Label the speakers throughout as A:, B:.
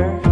A: her.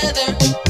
B: together.